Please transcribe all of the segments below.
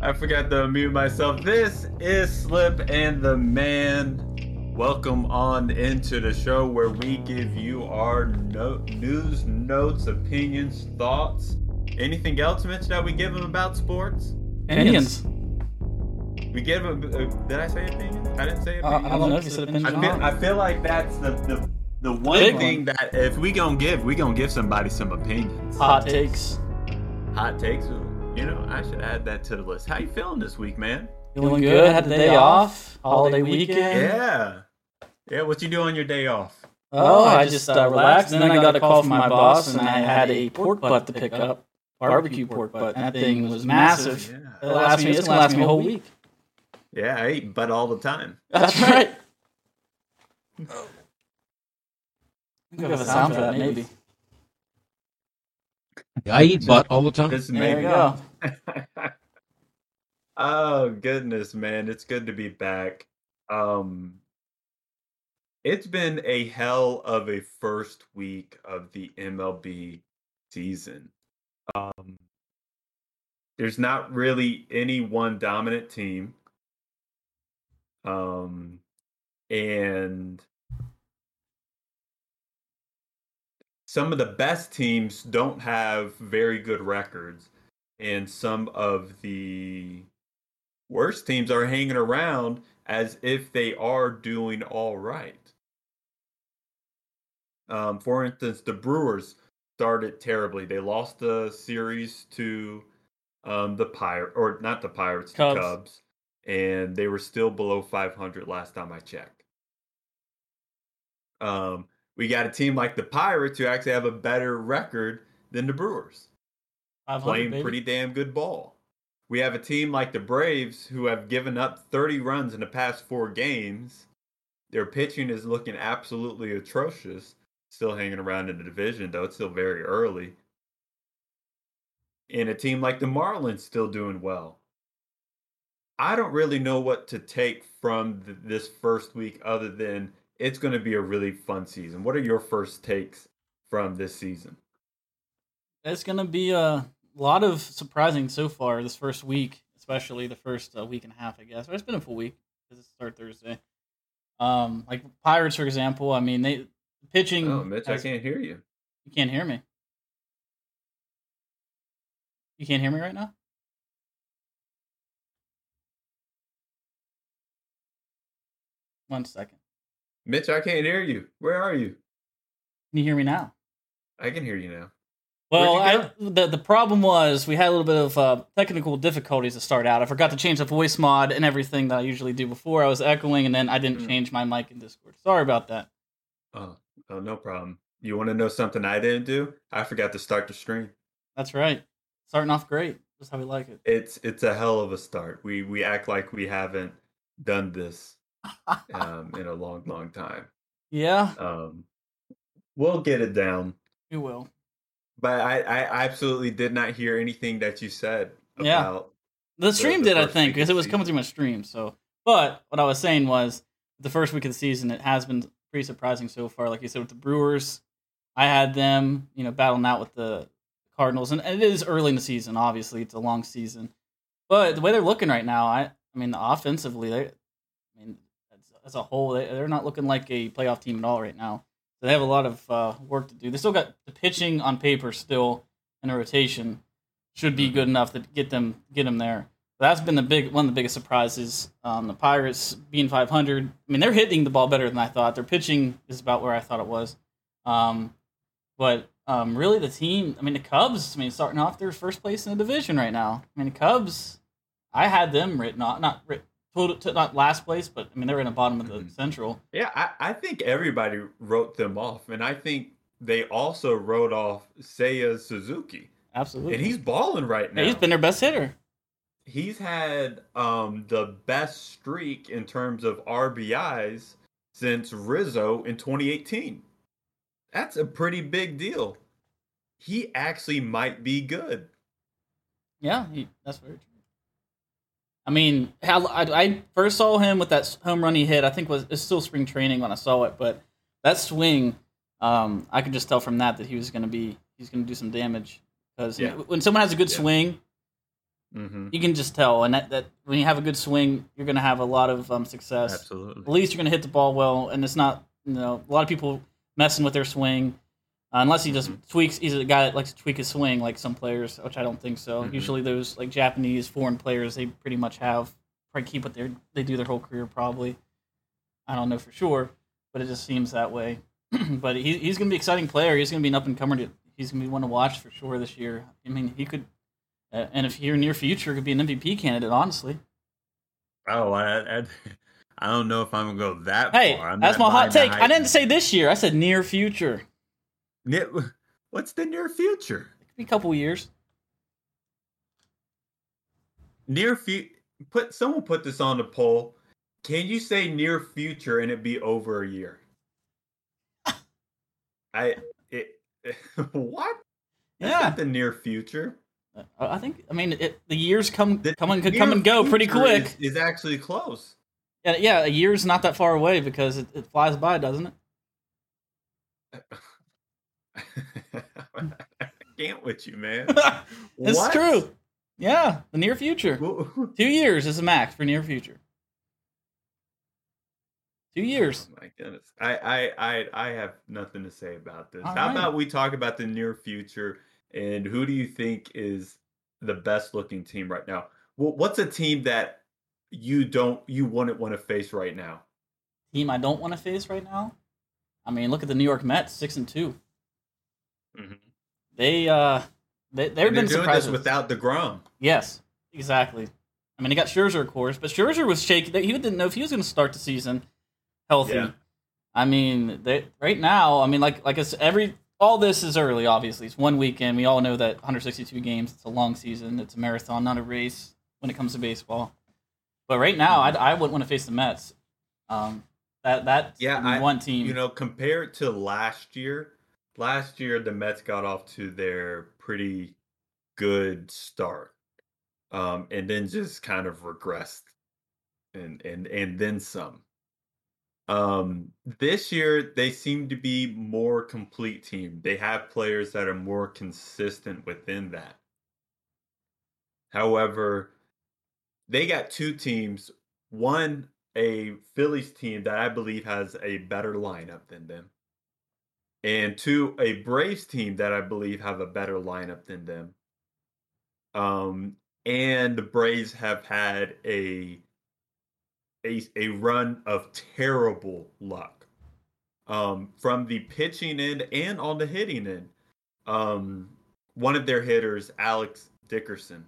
I forgot to mute myself. This is Slip and the Man. Welcome on into the show where we give you our no- news, notes, opinions, thoughts. Anything else, Mitch, that we give them about sports? Opinions. We give them. Uh, did I say opinions? I didn't say Uh, opinions. I don't know if you said opinions I feel. I feel like that's the the, the one Big thing that if we gonna give, we gonna give somebody some opinions. Hot takes. Hot takes. You know, I should add that to the list. How you feeling this week, man? Feeling good. Had the day off. Holiday weekend. Yeah. Yeah, what you do on your day off? Oh, I just uh, relaxed. And then I got a call from my boss, and I had a pork butt to pick up. Barbecue pork butt. That thing was massive. Yeah. It'll last me. It's gonna last me a whole week. Yeah, I eat butt all the time. That's right. I think I have a sound for that, maybe. I eat butt all the time. This There you go. oh goodness, man. It's good to be back. Um it's been a hell of a first week of the MLB season. Um there's not really any one dominant team. Um and some of the best teams don't have very good records and some of the worst teams are hanging around as if they are doing all right. Um, for instance, the Brewers started terribly. They lost the series to um, the Pirate, or not the Pirates, Cubs. the Cubs, and they were still below 500 last time I checked. Um, we got a team like the Pirates who actually have a better record than the Brewers 500, playing baby. pretty damn good ball. We have a team like the Braves who have given up 30 runs in the past four games. Their pitching is looking absolutely atrocious. Still hanging around in the division, though. It's still very early. And a team like the Marlins still doing well. I don't really know what to take from th- this first week other than it's going to be a really fun season. What are your first takes from this season? It's gonna be a lot of surprising so far this first week, especially the first uh, week and a half, I guess. But it's been a full week because it's start Thursday. Um, like Pirates, for example. I mean, they pitching. Oh, Mitch, I can't hear you. You can't hear me. You can't hear me right now. One second. Mitch, I can't hear you. Where are you? Can you hear me now? I can hear you now. Well, Where'd I, the the problem was we had a little bit of uh, technical difficulties to start out. I forgot to change the voice mod and everything that I usually do before. I was echoing, and then I didn't Mm. change my mic in Discord. Sorry about that. Oh, oh, no problem. You want to know something I didn't do? I forgot to start the stream. That's right. Starting off great. Just how we like it. It's it's a hell of a start. We we act like we haven't done this um, in a long, long time. yeah, Um, we'll get it down. we will. But I, I absolutely did not hear anything that you said Yeah. The stream the did, I think, because it was coming through my stream. So, but what I was saying was, the first week of the season, it has been pretty surprising so far. Like you said, with the Brewers, I had them, you know, battling out with the Cardinals, and, and it is early in the season. Obviously, it's a long season, but the way they're looking right now, I, I mean, offensively, they, as, a whole, they, they're not looking like a playoff team at all right now. So they have a lot of uh, work to do. They still got the pitching on paper still in a rotation should be good enough to get them get them there. But that's been the big one of the biggest surprises. Um, the Pirates being 500. I mean, they're hitting the ball better than I thought. Their pitching is about where I thought it was. Um, but um, really, the team. I mean, the Cubs. I mean, starting off, they're first place in the division right now. I mean, the Cubs. I had them written not not writ- total to not last place, but I mean they're in the bottom of the Mhm. Central. Yeah, I, I think everybody wrote them off, and I think they also wrote off Seiya Suzuki, Absolutely, and he's balling right now. Yeah, he's been their best hitter. he's had um, the best streak in terms of RBIs since Rizzo in 2018. That's a pretty big deal. He actually might be good. Yeah, he, that's very true. I mean, how, I, I first saw him with that home run he hit. I think was it's still spring training when I saw it, but that swing, um, I could just tell from that that he was going to be he's going to do some damage because Yeah. when someone has a good Yeah. swing, Mm-hmm. You can just tell, and that, that when you have a good swing, you're going to have a lot of um, success. Absolutely. At least you're going to hit the ball well, and it's not you know a lot of people messing with their swing. Uh, unless he just tweaks, he's a guy that likes to tweak his swing, like some players, which I don't think so. Mhm. Usually, those like Japanese foreign players, they pretty much have probably keep what they they do their whole career. Probably, I don't know for sure, but it just seems that way. but he, he's going to be an exciting player. He's going to be an up and comer. He's going to be one to watch for sure this year. I mean, he could, uh, and if here near future, could be an MVP candidate. Honestly, Oh, I, I, I don't know if I'm gonna go that hey, far. I'm that's my hot take. I didn't say this year. I said near future. What's the near future? Could be a couple years. Near future. Put someone put this on the poll. Can you say near future and it be over a year? I it what? That's Yeah. not the near future. Uh, I think. I mean, it, the years come The come and come and go pretty quick. Is, is actually close. Yeah, yeah, a year's not that far away because it, it flies by, doesn't it? I can't with you, man. it's What? true. Yeah, the near future. Two years is the max for near future. Two years. Oh my goodness. I, I I I have nothing to say about this. All How right. about we talk about the near future and who do you think is the best looking team right now? Well, what's a team that you don't you wouldn't want to face right now? Team I don't want to face right now. I mean, look at the New York Mets, six and 2 Mhm. They uh, they they've been this without Degrom. Yes, exactly. I mean, he got Scherzer, of course, but Scherzer was shaky. He didn't know if he was going to start the season healthy. Yeah. I mean, they, right now, I mean, like like it's every all this is early. Obviously, it's one weekend. We all know that 162 games. It's a long season. It's a marathon, not a race when it comes to baseball. But right now, Mhm. I I wouldn't want to face the Mets. Um, that that Yeah, I- one team. You know, compared to last year, last year the Mets got off to their pretty good start. Um, and then just kind of regressed and and and then some. Um, this year they seem to be more complete team. They have players that are more consistent within that. However, they got two teams. One, a Phillies team that I believe has a better lineup than them. And two, a Braves team that I believe have a better lineup than them. Um, and the Braves have had a a, a run of terrible luck um, from the pitching end and on the hitting end. Um, one of their hitters, Alex Dickerson,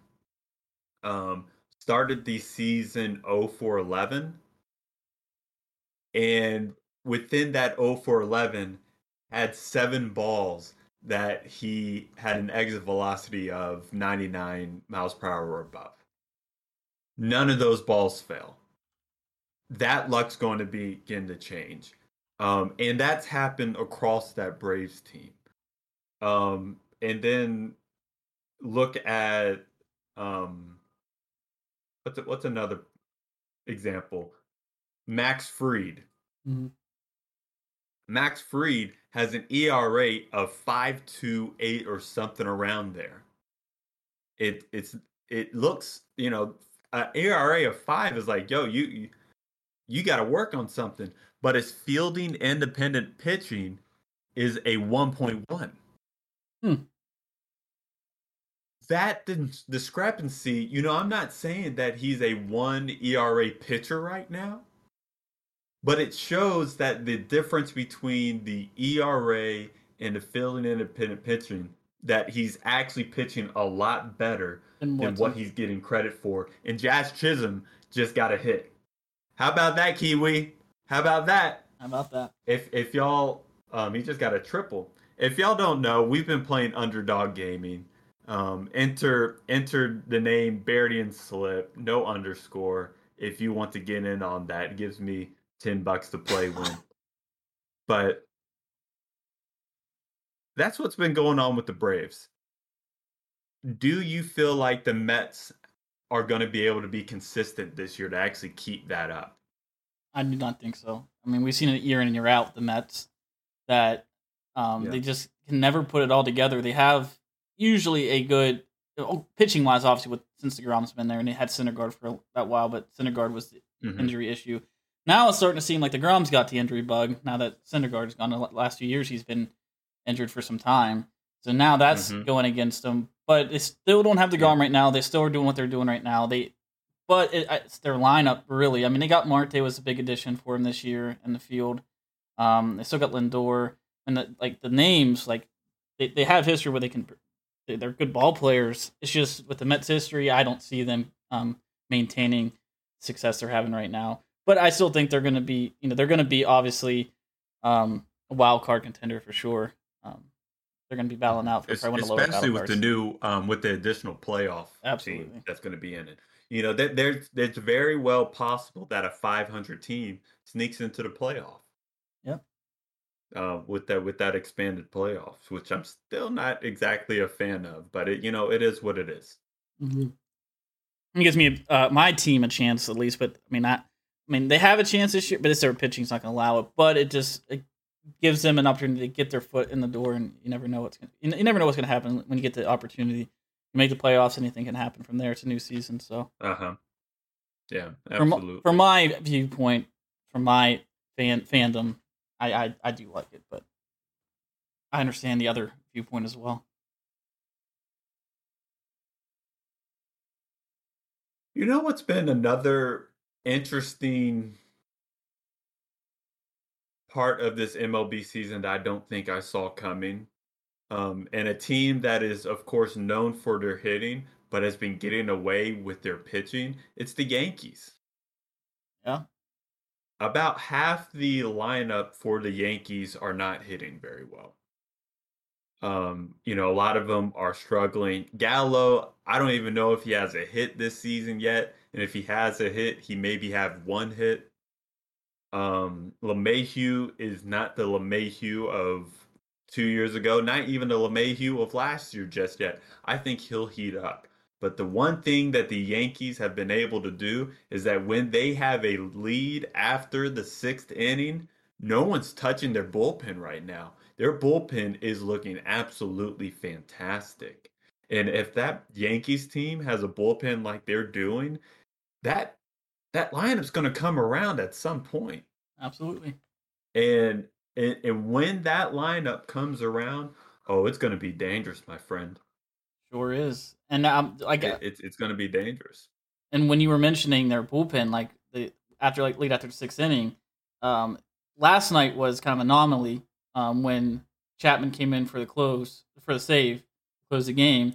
um, started the season 0 for 11. And within that 0 for 11, had seven balls that he had an exit velocity of 99 miles per hour or above. None of those balls fell. That luck's going to begin to change. Um, and that's happened across that Braves team. Um, and then look at um, what's what's another example? Max Fried. Mhm. Max Fried has an ERA of five two eight or something around there. It it's it looks you know an ERA of five is like yo you you, you got to work on something, but his fielding independent pitching is a one point one. Hmm. That discrepancy, you know, I'm not saying that he's a one ERA pitcher right now, but it shows that the difference between the ERA and the fielding independent pitching, that he's actually pitching a lot better than what he's getting credit for. And Jazz Chisholm just got a hit. How about that, Kiwi? How about that? How about that? If if y'all um he just got a triple. If y'all don't know, we've been playing underdog gaming. Um enter enter the name Bardian Slip, no underscore. If you want to get in on that, it gives me ten bucks to play win. but that's what's been going on with the Braves. Do you feel like the Mets are going to be able to be consistent this year to actually keep that up? I do not think so. I mean, we've seen it year in and year out. The Mets that um, Yeah. they just can never put it all together. They have usually a good oh, pitching wise, obviously, with since Degrom's been there, and they had Syndergaard for that while, but Syndergaard was the Mhm. injury issue. Now it's starting to seem like Degrom's got the injury bug. Now that Syndergaard's gone, the last few years he's been injured for some time, so now that's Mhm. going against them. But they still don't have Degrom right now. They still are doing what they're doing right now. They, but it, it's their lineup really. I mean, they got Marte was a big addition for him this year in the field. Um, they still got Lindor and the, like the names like they, they have history where they can they- they're good ball players. It's just with the Mets history, I don't see them um, maintaining success they're having right now. But I still think they're going to be, you know, they're going to be obviously um, a wild card contender for sure. Um, they're going to be battling out for Es- probably one of the lowest especially with the new um with the additional playoff Absolutely. team that's going to be in it. You know, that there's it's very well possible that a 500 team sneaks into the playoff. Yep. Uh, with that with that expanded playoffs, which I'm still not exactly a fan of, but it you know it is what it is. Mhm. It gives me uh, my team a chance at least, but I mean, not. I mean, they have a chance this year, but it's their pitching's not going to allow it. But it just it gives them an opportunity to get their foot in the door, and you never know what's gonna, you you never know what's going to happen when you get the opportunity. You make the playoffs, anything can happen from there. It's a new season, so Uh huh. Yeah, from from my viewpoint, from my fan fandom, I, I I do like it, but I understand the other viewpoint as well. You know what's been another interesting part of this MLB season that I don't think I saw coming? Um, and a team that is, of course, known for their hitting, but has been getting away with their pitching. It's the Yankees. Yeah. About half the lineup for the Yankees are not hitting very well. Um, you know, a lot of them are struggling. Gallo, I don't even know if he has a hit this season yet, and if he has a hit, he maybe have one hit. Um, LeMahieu is not the LeMahieu of two years ago, not even the LeMahieu of last year just yet. I think he'll heat up. But the one thing that the Yankees have been able to do is that when they have a lead after the sixth inning, no one's touching their bullpen right now. Their bullpen is looking absolutely fantastic. And if that Yankees team has a bullpen like they're doing, that that lineup's going to come around at some point. Absolutely. And, and and when that lineup comes around, oh, it's going to be dangerous, my friend. Sure is. And um, like It, it's it's going to be dangerous. and when you were mentioning their bullpen, like the after like lead after the sixth inning, um, last night was kind of anomaly um, when Chapman came in for the close for the save, close the game.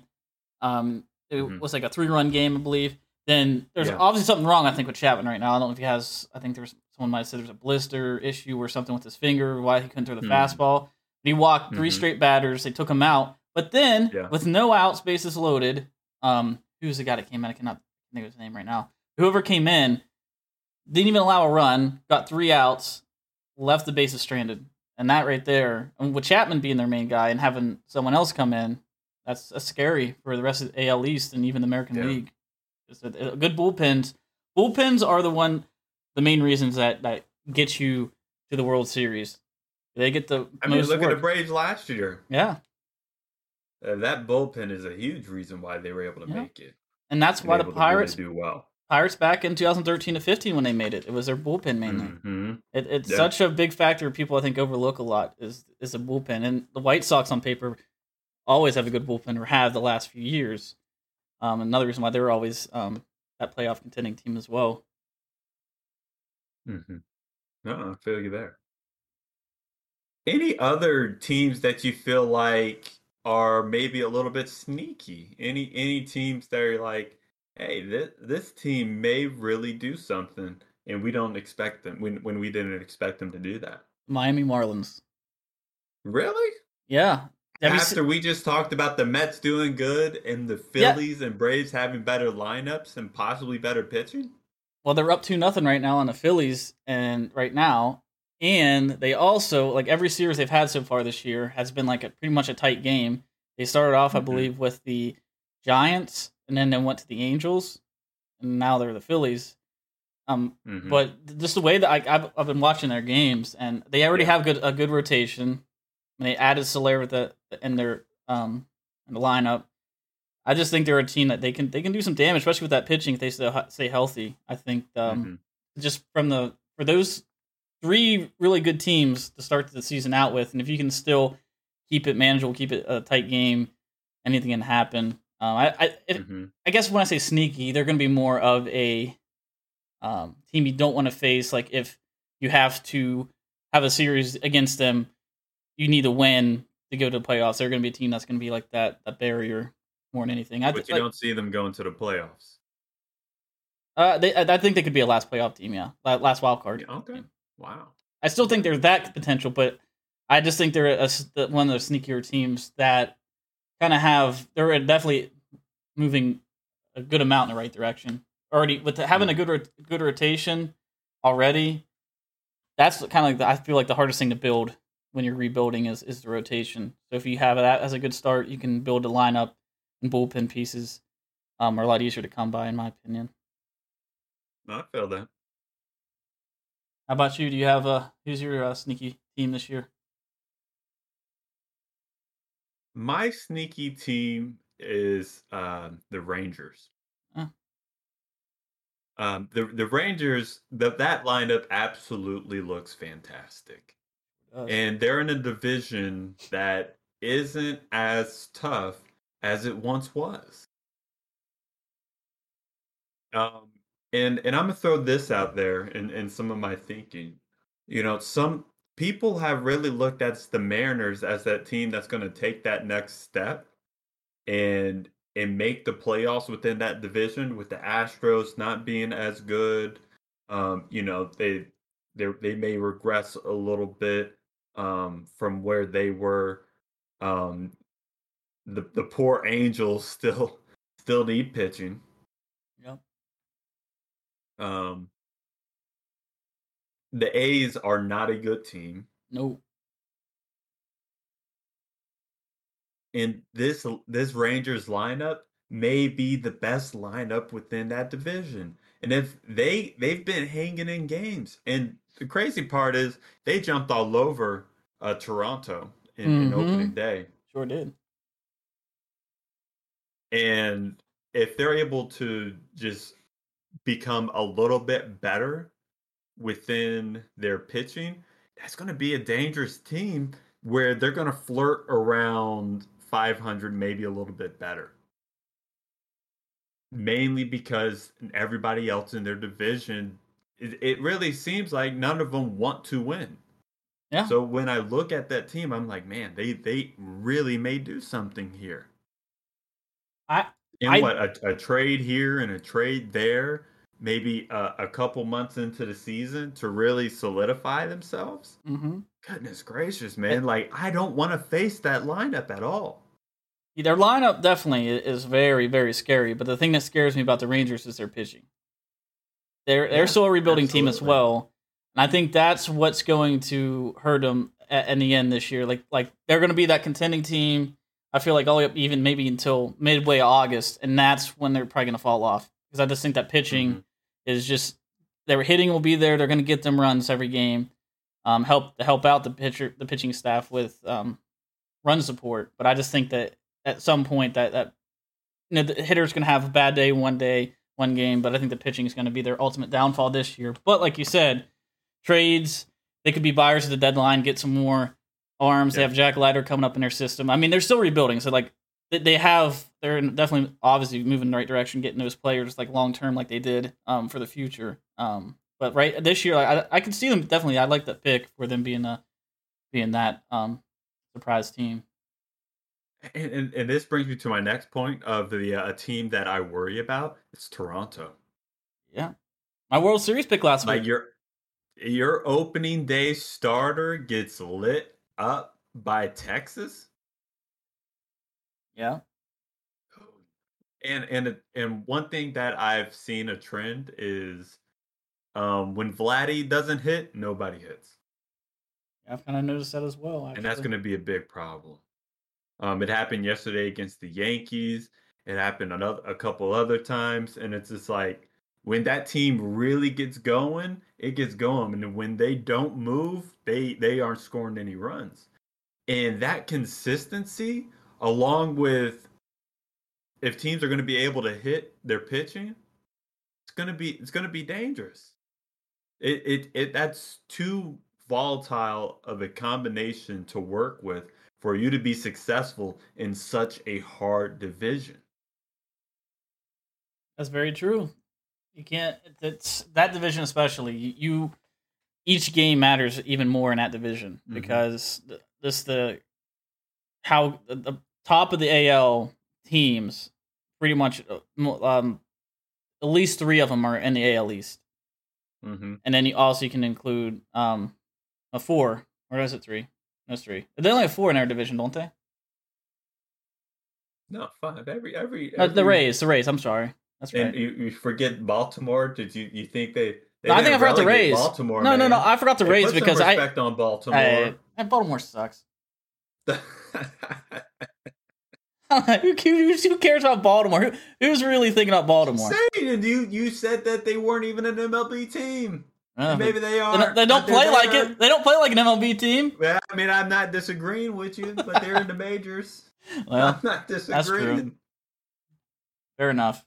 Um, it Mhm. was like a three run game, I believe. Then there's Yeah. obviously something wrong, I think, with Chapman right now. I don't know if he has. I think there's someone might have said there's a blister issue or something with his finger, why he couldn't throw the Hmm. fastball. He walked 3 Mhm. straight batters. They took him out, but then Yeah. with no outs, bases loaded. Um, who's the guy that came in? I cannot think of his name right now. Whoever came in didn't even allow a run, got three outs, left the bases stranded, and that right there, and with Chapman being their main guy and having someone else come in, that's, that's scary for the rest of the AL East and even the American Yeah. League. Just a, a good bullpens. Bullpens are the one, the main reasons that that get you to the World Series. They get the I mean, look at the. Braves last year. yeah, Uh, that bullpen is a huge reason why they were able to Yeah. make it. and that's why the Pirates do well. Pirates back in 2013 to 15 when they made it. It was their bullpen mainly. hmm It, it's Yeah. such a big factor. People I think overlook a lot is is a bullpen, and the White Sox on paper always have a good bullpen or have the last few years. Um, another reason why they were always um, that playoff contending team as well. hmm No, I feel you there. Any other teams that you feel like are maybe a little bit sneaky? Any any teams that are like, hey, this this team may really do something, and we don't expect them when when we didn't expect them to do that. Miami Marlins. Really? Yeah. Have After we just talked about the Mets doing good and the Yeah. Phillies and Braves having better lineups and possibly better pitching? well, they're up to nothing right now on the Phillies, and right now, and they also like every series they've had so far this year has been like a pretty much a tight game. They started off, I Mhm. believe, with the Giants, and then they went to the Angels, and now they're the Phillies. Um, Mhm. but just the way that I, I've, I've been watching their games, and they already Yeah. have good a good rotation. And they added Soler with the in their um in the lineup. I just think they're a team that they can they can do some damage, especially with that pitching if they stay, stay healthy. I think um, mm-hmm. just from the for those three really good teams to start the season out with, and if you can still keep it manageable, keep it a tight game, anything can happen. Um, I I, mm-hmm. I guess when I say sneaky, they're going to be more of a um, team you don't want to face. Like if you have to have a series against them, you need to win to go to the playoffs. They're going to be a team that's going to be like that that barrier more than anything. I, but you like, don't see them going to the playoffs. Uh, they, I think they could be a last playoff team. Yeah, last wild card. Yeah, okay. Team. Wow. I still think there's that potential, but I just think they're a, one of the sneakier teams that kind of have. They're definitely moving a good amount in the right direction. Already with the, having a good good rotation already, that's kind of like the, I feel like the hardest thing to build when you're rebuilding is is the rotation. So if you have that as a good start, you can build a lineup and bullpen pieces um, are a lot easier to come by, in my opinion. I feel that. How about you? Do you have a who's your uh, sneaky team this year? My sneaky team is uh, the Rangers. Um, the the Rangers that that lineup absolutely looks fantastic, and they're in a division that isn't as tough as it once was. Um, and and I'm gonna throw this out there in, in some of my thinking. You know, some people have really looked at the Mariners as that team that's gonna take that next step and and make the playoffs within that division with the Astros not being as good. Um, you know, they they they may regress a little bit um from where they were um the the poor Angels still still need pitching. Yep. Um, the A's are not a good team. No. And this this Rangers lineup may be the best lineup within that division. And if they they've been hanging in games, and the crazy part is they jumped all over uh, Toronto in, mm-hmm. in opening day. Sure did. And if they're able to just become a little bit better within their pitching, that's going to be a dangerous team where they're going to flirt around 500, maybe a little bit better. Mainly because everybody else in their division, it, it really seems like none of them want to win. Yeah. So when I look at that team, I'm like, man, they they really may do something here. I in I, what a, a, trade here and a trade there, maybe a, a, couple months into the season to really solidify themselves. Mm-hmm. Goodness gracious, man! like I don't want to face that lineup at all. Their lineup definitely is very, very scary. But the thing that scares me about the Rangers is their pitching. They're they're yeah, still a rebuilding absolutely. team as well, and I think that's what's going to hurt them at, in the end this year. Like like they're going to be that contending team I feel like all up even maybe until midway August, and that's when they're probably going to fall off because I just think that pitching mm-hmm. is just their hitting will be there. They're going to get them runs every game, um, help help out the pitcher the pitching staff with um, run support. But I just think that at some point that that you know the hitter's going to have a bad day one day one game, but I think the pitching is going to be their ultimate downfall this year. But like you said, trades they could be buyers at the deadline, get some more arms. Yeah. They have Jack Leiter coming up in their system. I mean, they're still rebuilding, so like they have they're definitely obviously moving in the right direction, getting those players like long term, like they did um, for the future. Um, but right this year, I I can see them definitely. I like that pick for them being a being that um, surprise team. And, and, and this brings me to my next point of the uh, a team that I worry about. It's Toronto. Yeah, my World Series pick last like week. Your your opening day starter gets lit up by Texas. Yeah. And and and one thing that I've seen a trend is um when Vladdy doesn't hit, nobody hits. I've kind of noticed that as well. Actually. And that's going to be a big problem. Um, it happened yesterday against the Yankees. It happened another a couple other times, and it's just like when that team really gets going, it gets going. And when they don't move, they they aren't scoring any runs. And that consistency, along with if teams are going to be able to hit their pitching, it's going to be it's going to be dangerous. It it it that's too volatile of a combination to work with for you to be successful in such a hard division. That's very true. You can't. It's that division especially. You, each game matters even more in that division Mhm. because this the how the, the top of the AL teams pretty much uh, um at least three of them are in the AL East, Mm-hmm. and then you also you can include um a four or is it three? Three. They only have four in our division, don't they? No, five. Every every, Uh, the every- Rays, the Rays. I'm sorry. That's right. And you, you forget Baltimore? Did you you think they? they No, I think I forgot the Rays. Baltimore. no, no, no. I forgot the Rays put because I, respect on Baltimore. I and Baltimore sucks. who, cares, who cares about Baltimore? Who, who's really thinking about Baltimore? Saying, you you said that they weren't even an MLB team. Uh, Maybe they they are. don't, they don't but they're play like it. They don't play like an MLB team. Well, I mean, I'm not disagreeing with you, but they're in the majors. Well, I'm not true. disagreeing. fair enough.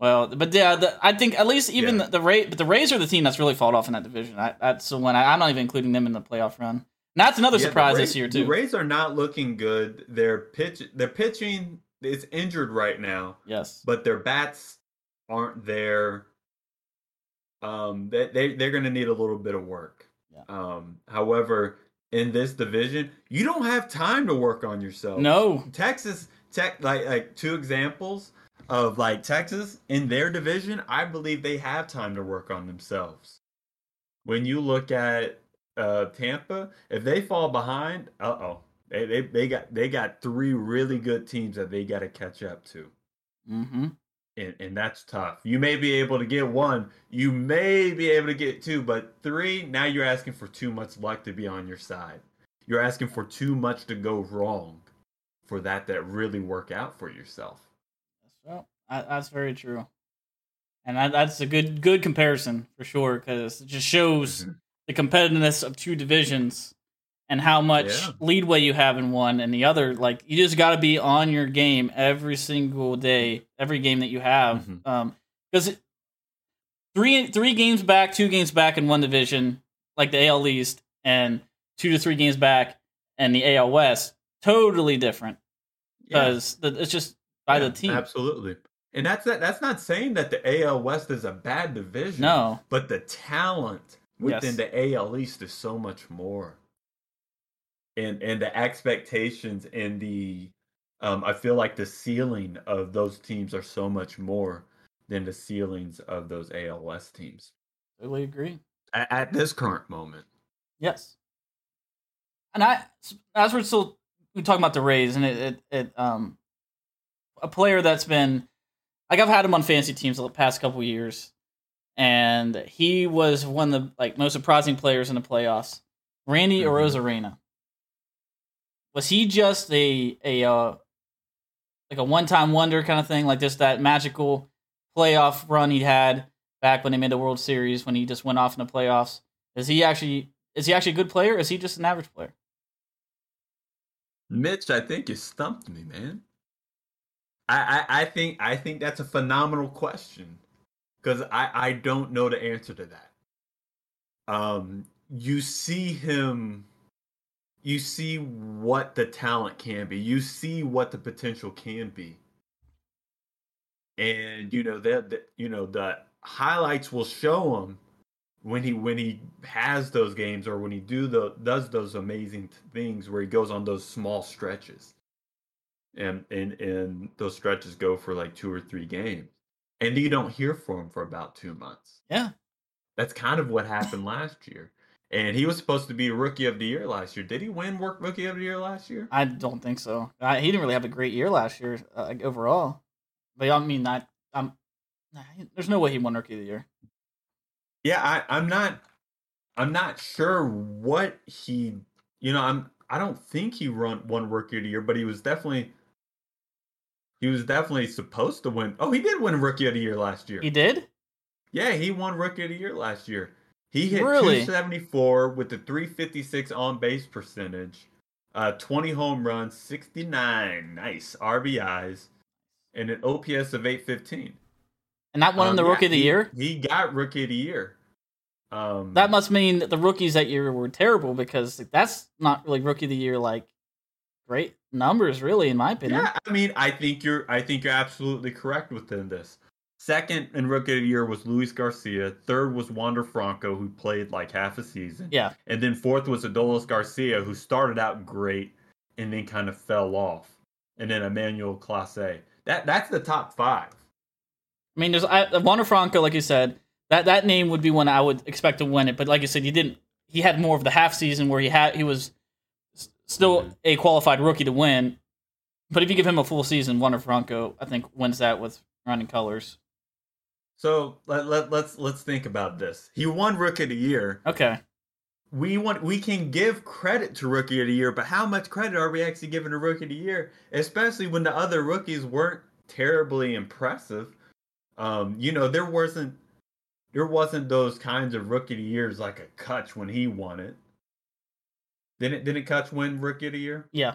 Well, but yeah, the, I think at least even Yeah. the, the Ray, but the Rays are the team that's really fallen off in that division. I, that's the one I, I'm not even including them in the playoff run. And that's another Yeah, surprise Rays- this year too. The. Rays are not looking good. Their pitch, their pitching is injured right now, yes. but their bats aren't there. Um, they they they're going to need a little bit of work. Yeah. Um, however, in this division, you don't have time to work on yourself. No. Texas Tech, like like two examples of like Texas in their division. I believe they have time to work on themselves. When you look at uh, Tampa, if they fall behind, uh oh, they, they they got they got three really good teams that they got to catch up to, Mm-hmm. And and that's tough. You may be able to get one, you may be able to get two, but three now you're asking for too much luck to be on your side. You're asking for too much to go wrong for that that really work out for yourself. Well, that's very true, and I, that's a good good comparison for sure because it just shows Mhm. the competitiveness of two divisions and how much Yeah. leadway you have in one and the other. Like you just got to be on your game every single day, every game that you have, Mhm. um, because three three games back, two games back in one division, like the AL East, and two to three games back in the AL West, totally different Yeah. because it's just by Yeah, the team. Absolutely. And that's that's not saying that the AL West is a bad division. No. But the talent within Yes. the AL East is so much more. And and the expectations and the um I feel like the ceiling of those teams are so much more than the ceilings of those ALS West teams Totally agree. at, at this current moment. Yes. And I, as we're still we talking about the Rays, and it, it, it um, a player that's been, like I've had him on fantasy teams the past couple years, and he was one of the like most surprising players in the playoffs. Randy Mhm. Arozarena. Was he just a a uh, like a one time wonder kind of thing, like just that magical playoff run he had back when they made the World Series when he just went off in the playoffs? Is he actually is he actually a good player? Or is he just an average player? Mitch, I think you stumped me, man. I, I, I think I think that's a phenomenal question because I, I don't know the answer to that. Um, you see him, you see what the talent can be, you see what the potential can be, and you know that the, you know the highlights will show him when he when he has those games or when he do the does those amazing things where he goes on those small stretches. And and and those stretches go for like two or three games. And you don't hear from him for about two months. Yeah. that's kind of what happened last year and he was supposed to be rookie of the year last year did he win work rookie of the year last year I don't think so. I, he didn't really have a great year last year uh, overall. But I mean, I, I'm there's no way he won Rookie of the Year. yeah I, i'm not i'm not sure what he you know i'm i don't think he run won rookie of the year but he was definitely he was definitely supposed to win oh he did win rookie of the year last year He did. yeah he won rookie of the year last year he hit Really? 274 with a 356 on base percentage uh 20 home runs 69 nice rbis and an OPS of 815. And that won him Um, the yeah, rookie of the he- year. He got rookie of the year. Um, That must mean that the rookies that year were terrible because that's not really rookie of the year like great numbers, really, in my opinion. Yeah, I mean, I think you're I think you're absolutely correct within this. Second in rookie of the year was Luis Garcia. Third was Wander Franco, who played like half a season. Yeah. And then fourth was Adolis Garcia, who started out great and then kind of fell off. And then Emmanuel Clase. That that's the top five. I mean, there's I, Wander Franco, like you said, that that name would be one I would expect to win it. But like you said, he didn't. He had more of the half season where he had he was still Mhm. a qualified rookie to win. But if you give him a full season, Wander Franco, I think wins that with running colors. So let, let let's let's think about this. He won rookie of the year. Okay, we want we can give credit to rookie of the year, but how much credit are we actually giving to rookie of the year? Especially when the other rookies weren't terribly impressive. Um, you know, there wasn't there wasn't those kinds of rookie of the years like a Cutch when he won it. Didn't didn't Cutch win rookie of the year? yeah,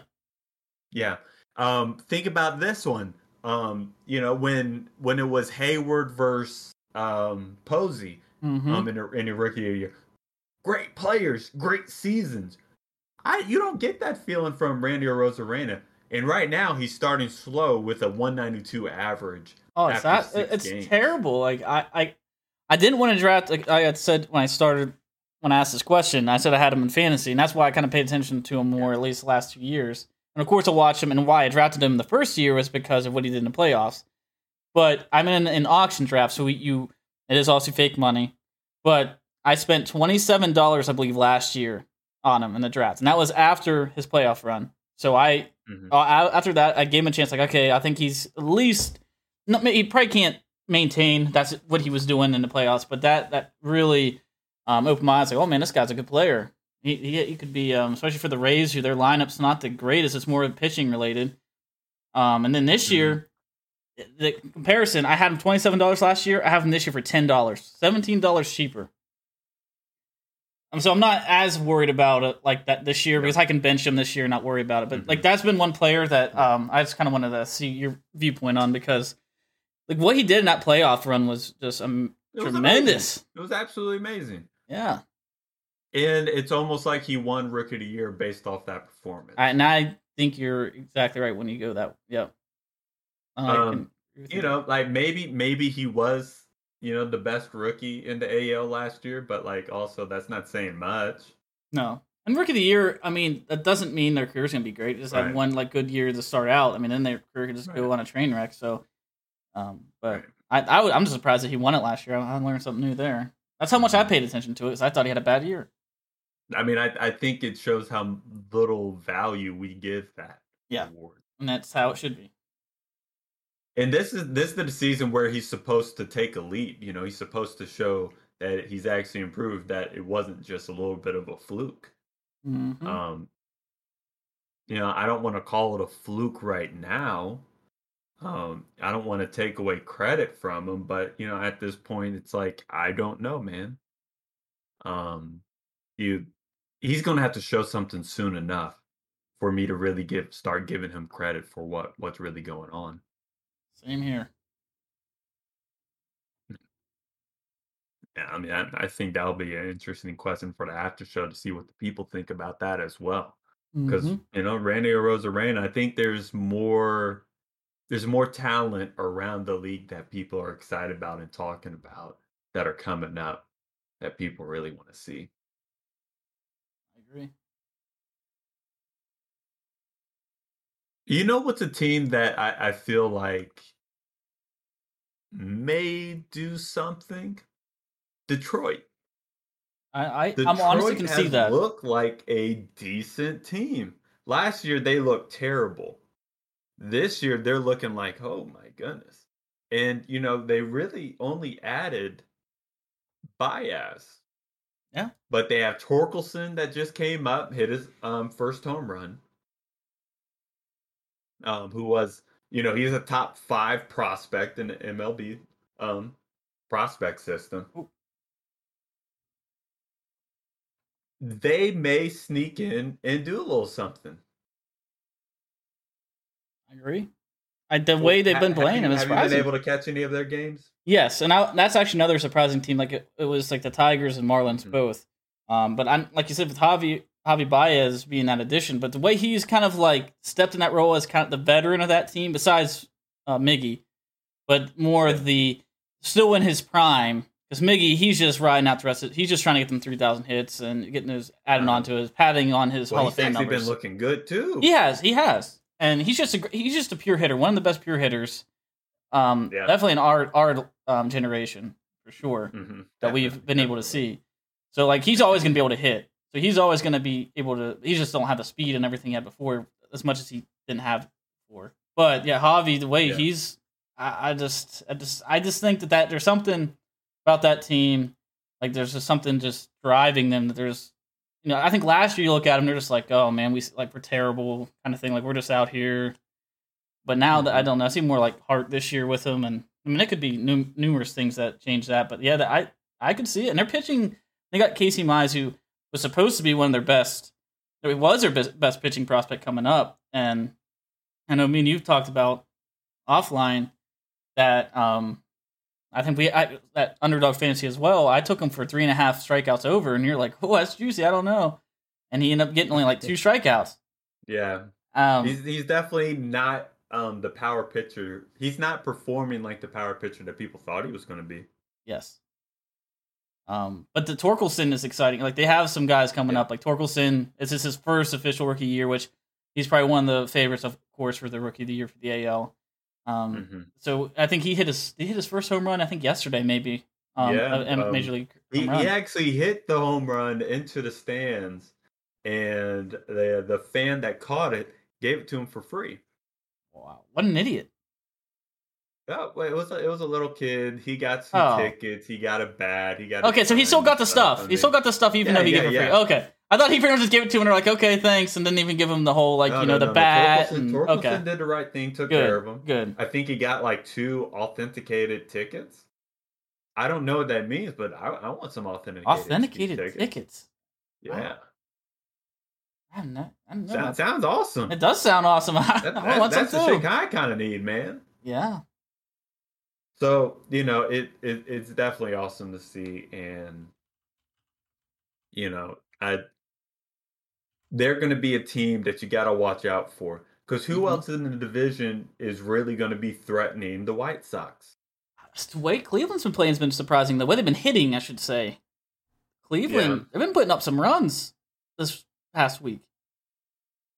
Yeah. Um, think about this one. Um, you know, when when it was Heyward versus um Posey, hmm um, in a, in a rookie year. Great players, great seasons. I you don't get that feeling from Randy Arozarena. And right now he's starting slow with a 192 average. Oh, it's that it's games. terrible. Like I, I, I didn't want to draft. Like I had said when I started, when I asked this question, I said I had him in fantasy, and that's why I kind of paid attention to him more, at least the last two years. And of course, I watched him, and why I drafted him the first year was because of what he did in the playoffs. But I'm in an auction draft, so we, you it is also fake money. But I spent twenty seven dollars, I believe, last year on him in the draft, and that was after his playoff run. So I Mhm. uh, after that, I gave him a chance. Like, okay, I think he's at least. No, he probably can't maintain. That's what he was doing in the playoffs. But that that really um, opened my eyes. Like, oh man, this guy's a good player. He he, he could be, um, especially for the Rays, who their lineup's not the greatest. It's more pitching related. Um, and then this year, the comparison, I had him twenty seven dollars last year. I have him this year for ten dollars, seventeen dollars cheaper. Um, so I'm not as worried about it like that this year because I can bench him this year and not worry about it. But Mhm. like that's been one player that um I just kind of wanted to see your viewpoint on because like what he did in that playoff run was just um, It tremendous. It was absolutely amazing. Yeah, And it's almost like he won rookie of the year based off that performance. I, and I think you're exactly right when you go that. Yep. I Um, can you know, like maybe maybe he was, you know, the best rookie in the AL last year, but like also that's not saying much. No. And rookie of the year, I mean, that doesn't mean their career's gonna be great. Just Right. one like good year to start out. I mean, then their career could just go on a train wreck. So, um, but Right. I, I would, I'm just surprised that he won it last year. I, I learned something new there. That's how much I paid attention to it because I thought he had a bad year. I mean, I I think it shows how little value we give that Yeah. award. And that's how it should be. And this is this is the season where he's supposed to take a leap. You know, he's supposed to show that he's actually improved. That it wasn't just a little bit of a fluke. Mhm. Um, you know, I don't want to call it a fluke right now. Um, I don't want to take away credit from him, but you know, at this point, it's like I don't know, man. Um, you, he's gonna have to show something soon enough for me to really give start giving him credit for what what's really going on. Same here. Yeah, I mean, I, I think that'll be an interesting question for the after show to see what the people think about that as well. Because Mhm. you know, Randy or Rosa Rosarena, I think there's more, there's more talent around the league that people are excited about and talking about that are coming up that people really want to see. Agree. You know what's a team that I, I feel like may do something? Detroit. I, I Detroit I'm honestly can see that. looked like a decent team. Last year they looked terrible. This year they're looking like, oh my goodness. And you know, they really only added Baez. Yeah. But they have Torkelson that just came up, hit his um, first home run. Um, who was, you know, he's a top five prospect in the MLB um prospect system. Ooh. They may sneak in and do a little something. I agree. I, the way they've been playing have him is have you been able to catch any of their games? Yes, and I, that's actually another surprising team. Like it, it was like the Tigers and Marlins Mhm. both. Um, but I'm like you said with Javi Javi Baez being that addition, but the way he's kind of like stepped in that role as kind of the veteran of that team, besides uh, Miggy, but more the still in his prime. Because Miggy, he's just riding out the rest of. He's just trying to get them three thousand hits and getting his adding Uh-huh. on to his padding on his Well, Hall of Fame numbers. been looking good too. He has, he has, and he's just a he's just a pure hitter, one of the best pure hitters. Um, Yeah. definitely in our our um, generation for sure Mhm. that we've Definitely, been able to see. So like he's always gonna be able to hit. So he's always gonna be able to. He just don't have the speed and everything he had before as much as he didn't have before. But yeah, Javi, the way Yeah. he's, I, I just, I just, I just think that that there's something about that team. Like there's just something just driving them. That there's, you know, I think last year you look at them, they're just like, oh man, we like we're terrible kind of thing. Like we're just out here. But now that I Mhm. don't know, I see more like heart this year with them, and I mean it could be num- numerous things that change that. But yeah, that, I I could see it, and they're pitching. They got Casey Mize, who was supposed to be one of their best. It was their best, best pitching prospect coming up, and I know me and you've talked about offline that um I think we I, that underdog fantasy as well. I took him for three and a half strikeouts over, and you're like, oh, that's juicy. I don't know, and he ended up getting only like two strikeouts. Yeah, Um, he's he's definitely not um the power pitcher. He's not performing like the power pitcher that people thought he was going to be. Yes. Um, but the Torkelson is exciting. Like they have some guys coming Yeah. up. Like Torkelson, this is his first official rookie year, which he's probably one of the favorites, of course, for the rookie of the year for the AL. Um, Mhm. so I think he hit his he hit his first home run. I think yesterday, maybe. Um, Yeah, uh, in um, Major League. He, he actually hit the home run into the stands, and the the fan that caught it gave it to him for free. Wow, what an idiot! Yeah, well, it was a, it was a little kid. He got some Oh. tickets. He got a bat. He got. Okay, so he still got the stuff. He still got the stuff, even Yeah, though he yeah, gave it for free. Okay, I thought he pretty much just gave it to him and they're like, okay, thanks, and didn't even give him the whole like No, you know no, the no, bat. Torkelson, and, Torkelson okay, did the right thing. Took good, care of him. good. I think he got like two authenticated tickets. I don't know what that means, but I, I want some authenticated Authenticated tickets. tickets. Yeah, I don't know. I don't know. sounds, sounds awesome. It does sound awesome. I, That, I that- want some that's the shit. I kind of need, man. Yeah. So you know, it, it it's definitely awesome to see, and you know, I they're going to be a team that you got to watch out for because who Mhm. else in the division is really going to be threatening the White Sox? Just the way Cleveland's been playing has been surprising. The way they've been hitting, I should say. Cleveland, they've been putting up some runs this past week.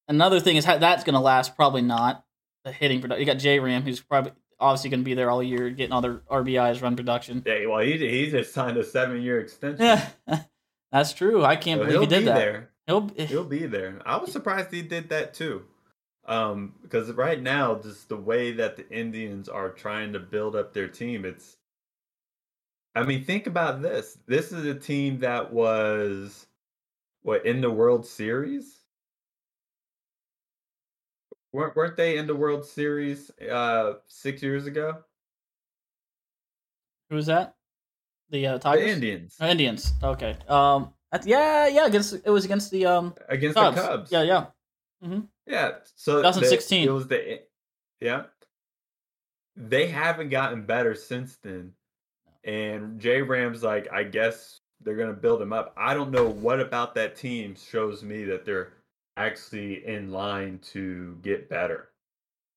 Another thing is how that's going to last. Probably not the hitting production. You got J Ram, who's probably obviously going to be there all year, getting all their RBIs, run production. Yeah, well, he he just signed a seven year extension. Yeah, that's true. I can't So believe he did that. there. He'll, He'll be there. I was surprised he did that too. Um, because right now, just the way that the Indians are trying to build up their team, it's. I mean, think about this. This is a team that was, what, in the World Series? weren't weren't they in the World Series uh six years ago? Who was that? The uh, The Indians Oh, Indians. Okay. Um. That's- yeah. Yeah. Against it was against the um against Cubs. the Cubs. Yeah. Yeah. Yeah. So the- 2016. it was the yeah. They haven't gotten better since then. And J Ram's like, I guess they're gonna build him up. I don't know what about that team shows me that they're actually in line to get better.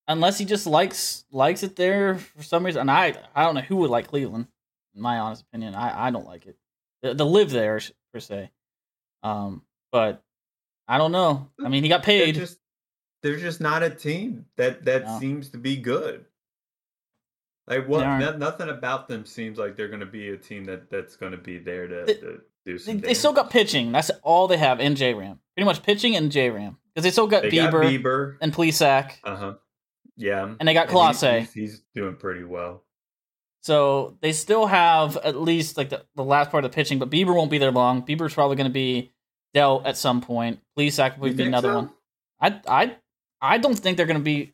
Unless he just likes likes it there for some reason. And I I don't know who would like Cleveland. In my honest opinion, I I don't like it. To, to live there per se. Um. But I don't know. I mean, he got They're paid. just they're just not a team that that No. seems to be good. Like what? No- nothing about them seems like they're going to be a team that that's going to be there to, They- to do They, some. they still got pitching. That's all they have in J Ram. Pretty much pitching and J Ram because they still got They Bieber, got Bieber. and Plesac, Uh huh. Yeah. and they got Clase. he's, he's doing pretty well. So they still have at least like the, the last part of the pitching, but Bieber won't be there long. Bieber's probably going to be dealt at some point. Please, will You be another so? one. I I I don't think they're going to be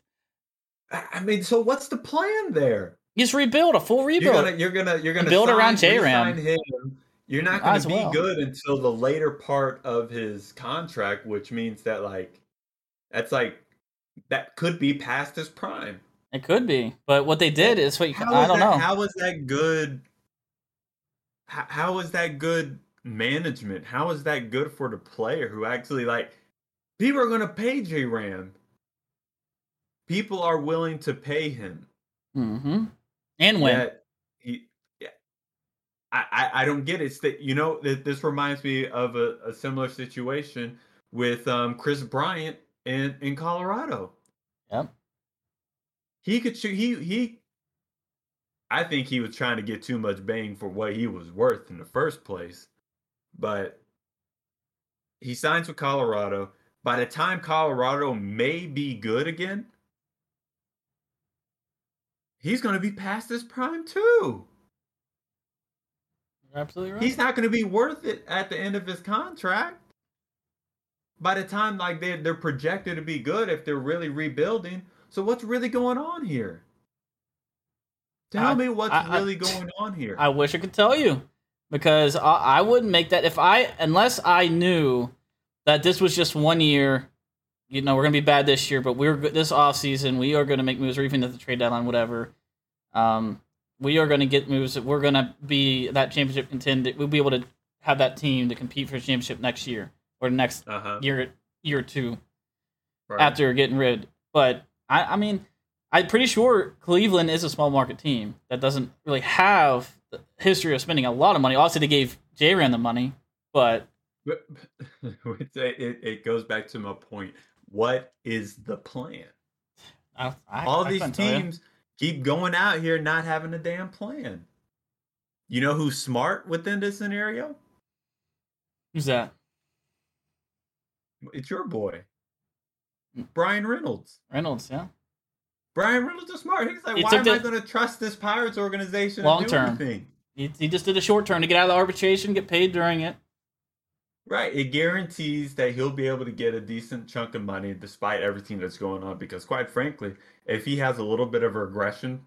I mean, so what's the plan there? just rebuild a full You're rebuild. gonna, you're gonna, you're gonna build sign, around J-Ram. You're not gonna be well. good until the later part of his contract, which means that like, that's like, that could be past his prime. It could be, but what they did is what you, How I don't that, know. was that good? How, was that good management? How is that good for the player who actually like people are going to pay J Ram? People are willing to pay him. hmm And when he, yeah, I, I I don't get it. It's that you know th- this reminds me of a, a similar situation with um Kris Bryant in in Colorado. He could shoot. He he. I think he was trying to get too much bang for what he was worth in the first place, but he signs with Colorado. By the time Colorado may be good again, he's going to be past his prime too. You're absolutely right. He's not going to be worth it at the end of his contract. By the time like they they're projected to be good if they're really rebuilding. So what's really going on here? Tell I- me what's I- I- really going on here. I wish I could tell you because I, I wouldn't make that if I unless I knew that this was just one year. You know, we're gonna be bad this year, but we're this off season. We are gonna make moves, or even at the trade deadline, whatever. Um, we are gonna get moves. that We're gonna be that championship contender. We'll be able to have that team to compete for a championship next year or next uh-huh. year year two Right. after getting rid. But I, I mean, I'm pretty sure Cleveland is a small market team that doesn't really have the history of spending a lot of money. Obviously, they gave J Ram the money, but But- it, it, it goes back to my point. What is the plan? I, I, All these couldn't tell you. teams keep going out here not having a damn plan. You know who's smart within this scenario? Who's that? It's your boy. Bryan Reynolds. Reynolds, yeah. Bryan Reynolds is smart. He's like, why am I going to trust this Pirates organization Long term. He, he just did a short term to get out of the arbitration, get paid during it. Right. It guarantees that he'll be able to get a decent chunk of money despite everything that's going on. Because quite frankly, if he has a little bit of regression,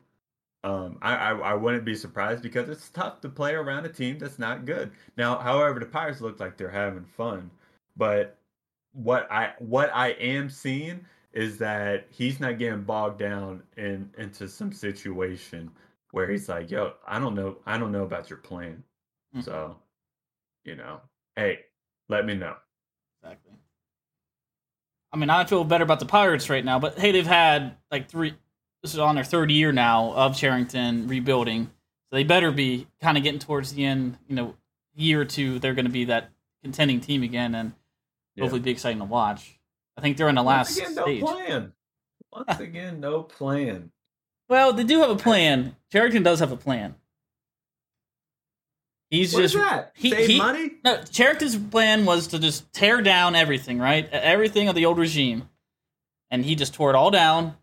um, I, I I wouldn't be surprised because it's tough to play around a team that's not good. Now, however, the Pirates look like they're having fun, but what I what I am seeing is that he's not getting bogged down in into some situation where he's like, "Yo, I don't know, I don't know about your plan." Mhm. So, you know, hey, let me know. Exactly. I mean, I feel better about the Pirates right now, but hey, they've had like three. This is on their third year now of Cherington rebuilding, so they better be kind of getting towards the end. You know, year or two, they're going to be that contending team again, and Yeah. hopefully be exciting to watch. I think they're in the last Once again, no stage. plan. Once again, no plan. Well, they do have a plan. Cherington does have a plan. He's What just that? he- Save he- money? No, Cherington's plan was to just tear down everything, right? Everything of the old regime. And he just tore it all down.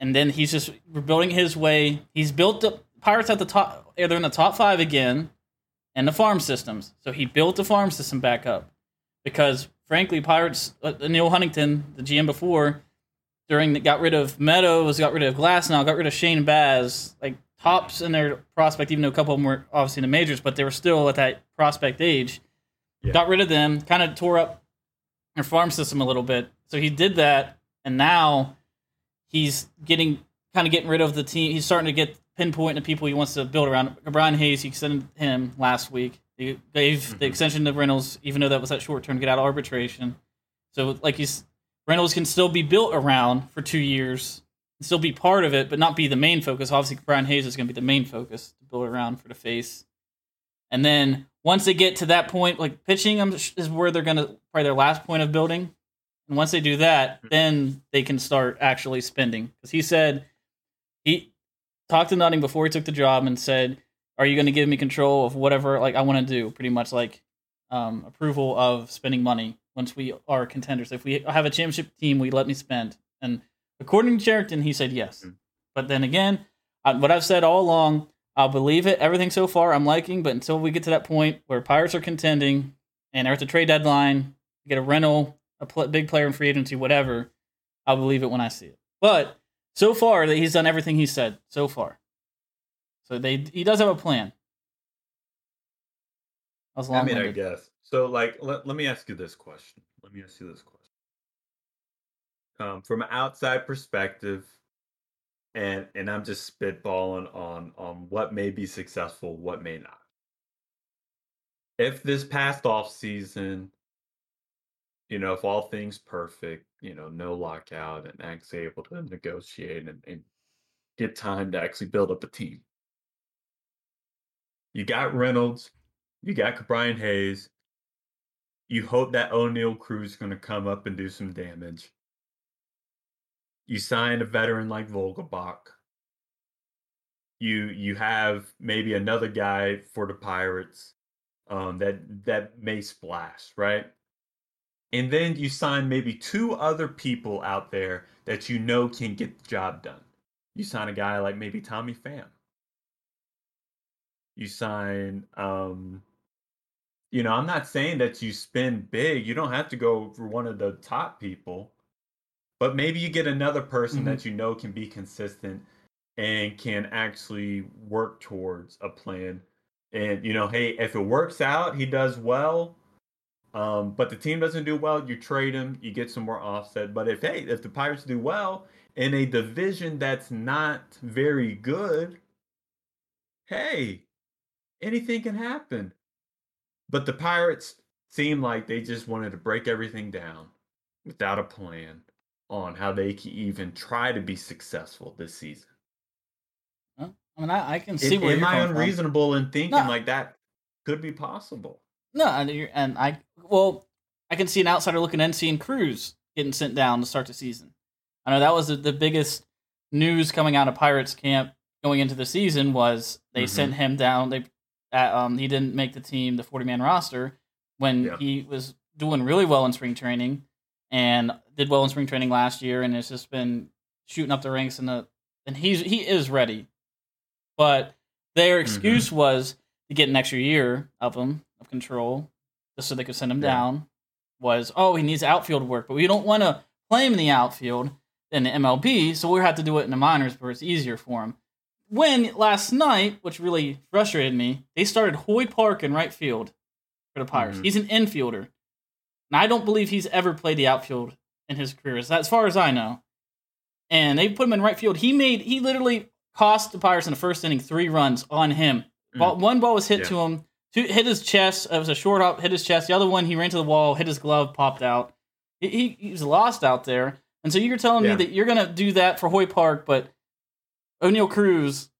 And then he's just rebuilding his way. He's built the Pirates at the top. They're in the top five again and the farm systems. So he built the farm system back up. Because, frankly, Pirates, uh, Neal Huntington, the GM before, during the, got rid of Meadows, got rid of Glasnow, got rid of Shane Baz, like tops in their prospect, even though a couple of them were obviously in the majors, but they were still at that prospect age. Yeah. Got rid of them, kind of tore up their farm system a little bit. So he did that, and now he's getting kind of getting rid of the team. He's starting to get pinpoint the people he wants to build around. Brian Hayes, he extended him last week. He gave the Mhm. extension to Reynolds, even though that was that short term get out of arbitration. So like he's Reynolds can still be built around for two years, and still be part of it, but not be the main focus. Obviously, Brian Hayes is going to be the main focus to build around for the face. And then once they get to that point, like pitching is where they're going to probably their last point of building. And once they do that, then they can start actually spending. Because he said he talked to Nutting before he took the job and said, "Are you going to give me control of whatever like I want to do?" Pretty much like um, approval of spending money once we are contenders. If we have a championship team, we let me spend. And according to Cherington, he said yes. Mhm. But then again, uh, what I've said all along, I'll believe it. Everything so far I'm liking, but until we get to that point where Pirates are contending and they're at the trade deadline, get a rental, a pl- big player in free agency, whatever, I'll believe it when I see it. But so far, that he's done everything he said so far. So they he does have a plan. Was I mean, I guess. So, like, let, let me ask you this question. Let me ask you this question. Um, from an outside perspective, and and I'm just spitballing on on what may be successful, what may not. If this past off season, you know, if all things perfect, you know, no lockout and actually able to negotiate and, and get time to actually build up a team. You got Reynolds, you got Brian Hayes. You hope that Oneil Cruz is going to come up and do some damage. You sign a veteran like Vogelbach. You you have maybe another guy for the Pirates um, that that may splash, right? And then you sign maybe two other people out there that you know can get the job done. You sign a guy like maybe Tommy Pham. You sign um, you know, I'm not saying that you spend big. You don't have to go for one of the top people, but maybe you get another person mm-hmm. that you know can be consistent and can actually work towards a plan. And you know, hey, if it works out, he does well. Um, but the team doesn't do well, you trade him, you get some more offset. But if hey, if the Pirates do well in a division that's not very good, hey, anything can happen. But the Pirates seem like they just wanted to break everything down without a plan on how they can even try to be successful this season. I mean, I, I can see it, where am I unreasonable from. in thinking no. like that could be possible. No, and, and I well, I can see an outsider looking in seeing Cruz getting sent down to start the season. I know that was the, the biggest news coming out of Pirates camp going into the season was they mm-hmm. sent him down. They at, um, he didn't make the team, the 40 man roster, when yeah. he was doing really well in spring training and did well in spring training last year and has just been shooting up the ranks and the and he's he is ready. But their mm-hmm. excuse mm-hmm. was to get an extra year of him of control, just so they could send him yeah. down. Was oh he needs outfield work, but we don't want to play him in the outfield in the MLB, so we have to do it in the minors where it's easier for him when last night, which really frustrated me, they started Hoy Park in right field for the Pirates. Mm-hmm. He's an infielder. And I don't believe he's ever played the outfield in his career, as far as I know. And they put him in right field. He made he literally cost the Pirates in the first inning three runs on him. Mm-hmm. One ball was hit yeah. to him, two, hit his chest. It was a short hop, hit his chest. The other one, he ran to the wall, hit his glove, popped out. He, he, he was lost out there. And so you're telling yeah. me that you're going to do that for Hoy Park, but Oneil Cruz,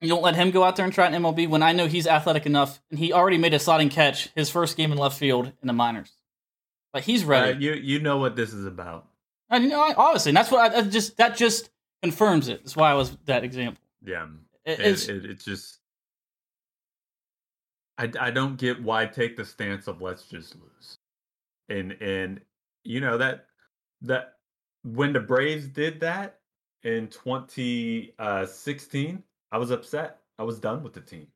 you don't let him go out there and try an MLB when I know he's athletic enough and he already made a sliding catch his first game in left field in the minors. But he's ready. Uh, you you know what this is about. I you know obviously, and that's what I, I, just that just confirms it. That's why I was that example. Yeah, it, it's it, it just I I don't get why take the stance of let's just lose, and and you know that that when the Braves did that in 2016, uh, I was upset. I was done with the team.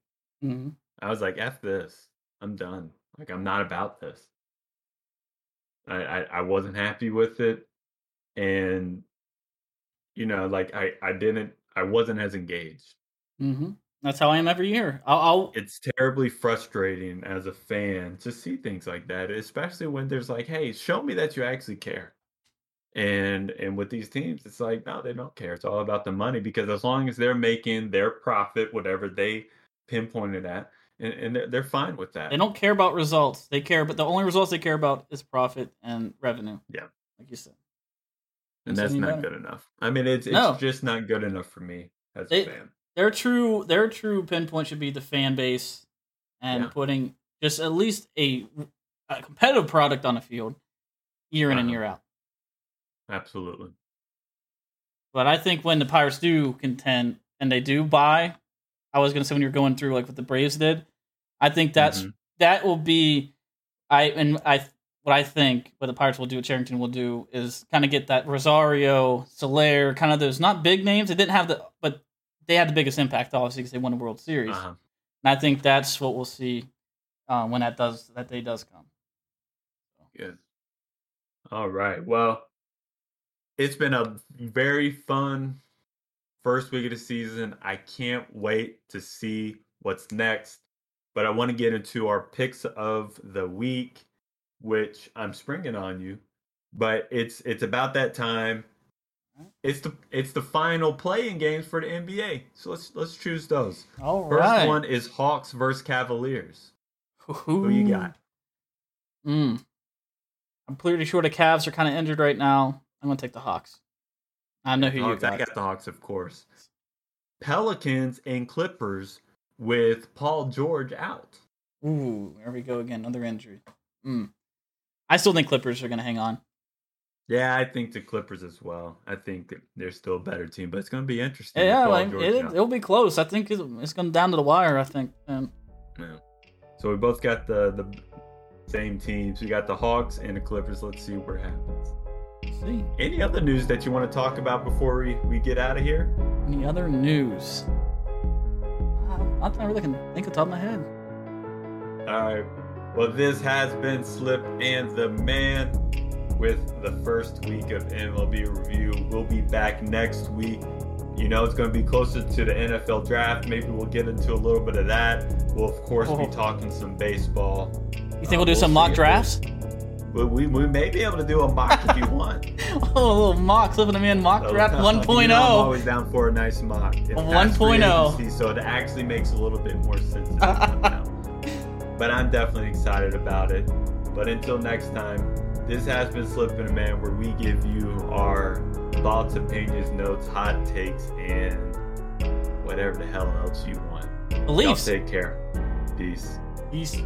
Mm-hmm. I was like, "F this. I'm done. Like, I'm not about this." I, I, I wasn't happy with it, and you know, like I I didn't I wasn't as engaged. Mm-hmm. That's how I am every year. I'll, I'll, It's terribly frustrating as a fan to see things like that, especially when there's like, "Hey, show me that you actually care." And and with these teams, it's like no, they don't care. It's all about the money because as long as they're making their profit, whatever they pinpointed at, and, and they're, they're fine with that. They don't care about results. They care, but the only results they care about is profit and revenue. Yeah, like you said. And that's not better. good enough. I mean, it's it's no. just not good enough for me as a fan. Their true their true pinpoint should be the fan base and yeah. putting just at least a, a competitive product on the field year in uh-huh. and year out. Absolutely. But I think when the Pirates do contend and they do buy, I was gonna say when you're going through like what the Braves did, I think that's mm-hmm. that will be I and I what I think what the Pirates will do, what Cherington will do is kind of get that Rosario, Soler, kind of those not big names. They didn't have the but they had the biggest impact obviously because they won the World Series. Uh-huh. And I think that's what we'll see uh, when that does that day does come. Good. All right. Well, it's been a very fun first week of the season. I can't wait to see what's next. But I want to get into our picks of the week, which I'm springing on you. But it's it's about that time. It's the it's the final playing games for the NBA. So let's let's choose those. All First right. one is Hawks versus Cavaliers. Who Who you got? Mm. I'm pretty sure the Cavs are kind of injured right now. I'm gonna take the Hawks. I know who you Hawks, I got. got the Hawks, of course. Pelicans and Clippers with Paul George out. Ooh, there we go again. Another injury. Mm. I still think Clippers are gonna hang on. Yeah, I think the Clippers as well. I think they're still a better team, but it's going to be interesting. Yeah, like it, it'll be close. I think it's, it's going down to the wire. I think. Um, Yeah. So we both got the the same teams. We got the Hawks and the Clippers. Let's see what happens. See. Any other news that you want to talk about before we, we get out of here? Any other news? Uh, Not I really can think of the top of my head. All right. Well, this has been Slip and the Man with the first week of MLB review. We'll be back next week. You know, it's going to be closer to the NFL draft. Maybe we'll get into a little bit of that. We'll, of course, Oh. be talking some baseball. You think Uh, we'll do we'll some mock drafts? We, we, we may be able to do a mock if you want. oh, a little mock, slipping them in mock draft You 1.0. know, I'm oh. always down for a nice mock. It A passed free 1.0. So it actually makes a little bit more sense than it does now. But I'm definitely excited about it. But until next time, this has been Slipping a Man, where we give you our thoughts, opinions, notes, hot takes, and whatever the hell else you want. Y'all take care. Peace. Peace.